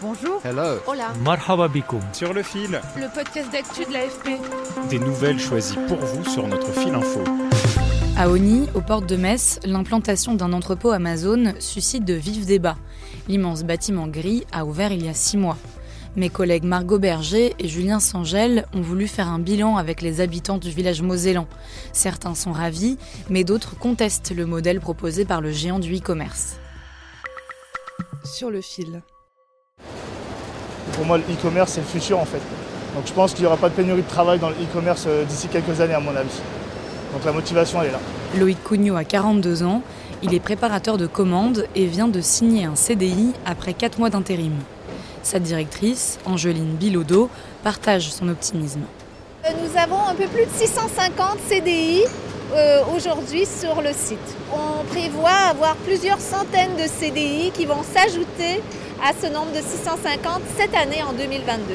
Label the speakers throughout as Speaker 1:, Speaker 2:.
Speaker 1: Bonjour.
Speaker 2: Hello.
Speaker 3: Hola.
Speaker 4: Marhaba
Speaker 5: Sur le fil.
Speaker 3: Le podcast d'actu de l'AFP.
Speaker 5: Des nouvelles choisies pour vous sur notre fil info.
Speaker 6: À Oni, aux portes de Metz, l'implantation d'un entrepôt Amazon suscite de vifs débats. L'immense bâtiment gris a ouvert il y a six mois. Mes collègues Margot Berger et Julien Sangel ont voulu faire un bilan avec les habitants du village mosellan. Certains sont ravis, mais d'autres contestent le modèle proposé par le géant du e-commerce.
Speaker 1: Sur le fil.
Speaker 7: Pour moi, le e-commerce, c'est le futur en fait. Donc je pense qu'il n'y aura pas de pénurie de travail dans le e-commerce euh, d'ici quelques années, à mon avis. Donc la motivation, elle est là.
Speaker 6: Loïc Cugnot a 42 ans, il est préparateur de commandes et vient de signer un CDI après 4 mois d'intérim. Sa directrice, Angeline Bilodeau, partage son optimisme.
Speaker 8: Euh, Nous avons un peu plus de 650 CDI aujourd'hui sur le site. On prévoit avoir plusieurs centaines de CDI qui vont s'ajouter à ce nombre de 650 cette année en 2022.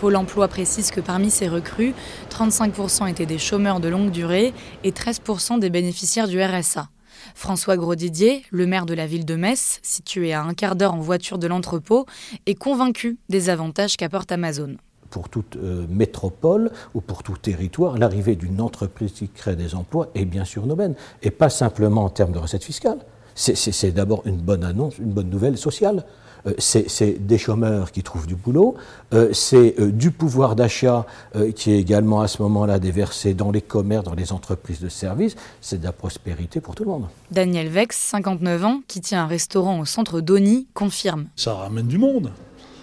Speaker 6: Pôle emploi précise que parmi ces recrues, 35% étaient des chômeurs de longue durée et 13% des bénéficiaires du RSA. François Grosdidier, le maire de la ville de Metz, situé à un quart d'heure en voiture de l'entrepôt, est convaincu des avantages qu'apporte Amazon.
Speaker 9: Pour toute euh, métropole ou pour tout territoire, l'arrivée d'une entreprise qui crée des emplois est bien sûr une aubaine. Et pas simplement en termes de recettes fiscales. C'est- C'est c'est d'abord une bonne annonce, une bonne nouvelle sociale. Euh, c'est c'est des chômeurs qui trouvent du boulot, euh, c'est euh, du pouvoir d'achat euh, qui est également à ce moment-là déversé dans les commerces, dans les entreprises de services, c'est de la prospérité pour tout le monde.
Speaker 6: Daniel Vex, 59 ans, qui tient un restaurant au centre d'Oni, confirme.
Speaker 10: ça ramène du monde.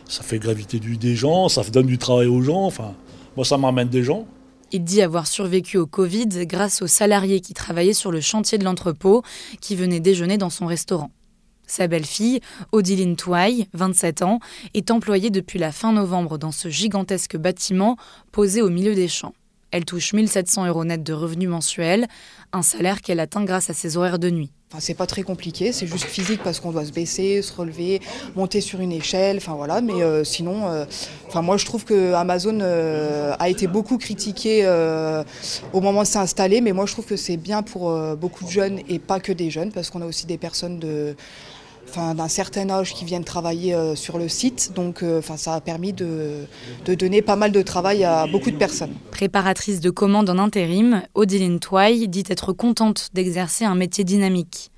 Speaker 10: Ça fait graviter du, des gens, ça donne du travail aux gens. Enfin, moi, ça m'amène des gens.
Speaker 6: Il dit avoir survécu au Covid grâce aux salariés qui travaillaient sur le chantier de l'entrepôt, qui venaient déjeuner dans son restaurant. Sa belle-fille, Odiline Touaille, 27 ans, est employée depuis la fin novembre dans ce gigantesque bâtiment posé au milieu des champs. Elle touche 1700 euros net de revenus mensuels, un salaire qu'elle atteint grâce à ses horaires de nuit.
Speaker 11: Enfin, c'est pas très compliqué, c'est juste physique parce qu'on doit se baisser, se relever, monter sur une échelle, enfin voilà. Mais euh, sinon, euh, enfin moi je trouve que Amazon euh, a été beaucoup critiqué au moment de s'installer, mais moi je trouve que c'est bien pour beaucoup de jeunes et pas que des jeunes, parce qu'on a aussi des personnes de, enfin d'un certain âge qui viennent travailler euh, sur le site. Donc, euh, enfin ça a permis de, de donner pas mal de travail à beaucoup de personnes.
Speaker 6: Préparatrice de commandes en intérim, Odiline Touaille dit être contente d'exercer un métier dynamique.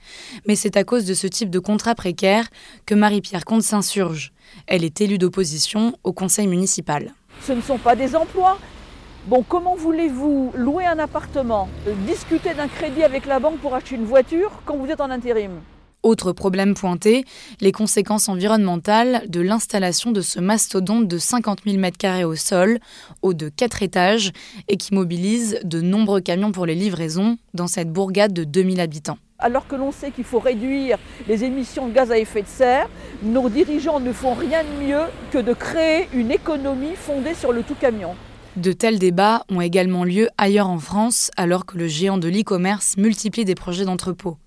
Speaker 6: Mais c'est à cause de ce type de contrat précaire que Marie-Pierre Comte s'insurge. Elle est élue d'opposition au conseil municipal.
Speaker 12: Ce ne sont pas des emplois. Bon, comment voulez-vous louer un appartement, euh, discuter d'un crédit avec la banque pour acheter une voiture quand vous êtes en intérim?
Speaker 6: Autre problème pointé, les conséquences environnementales de l'installation de ce mastodonte de 50 000 m2 au sol, haut de 4 étages, et qui mobilise de nombreux camions pour les livraisons dans cette bourgade de 2000 habitants.
Speaker 12: Alors que l'on sait qu'il faut réduire les émissions de gaz à effet de serre, nos dirigeants ne font rien de mieux que de créer une économie fondée sur le tout camion.
Speaker 6: De tels débats ont également lieu ailleurs en France alors que le géant de l'e-commerce multiplie des projets d'entrepôt.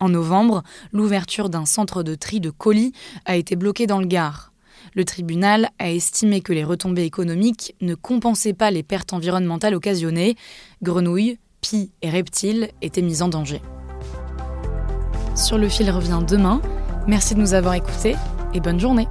Speaker 6: En novembre, l'ouverture d'un centre de tri de colis a été bloquée dans le Gard. Le tribunal a estimé que les retombées économiques ne compensaient pas les pertes environnementales occasionnées. Grenouilles, pies et reptiles étaient mis en danger. Sur le fil revient demain. Merci de nous avoir écoutés et bonne journée.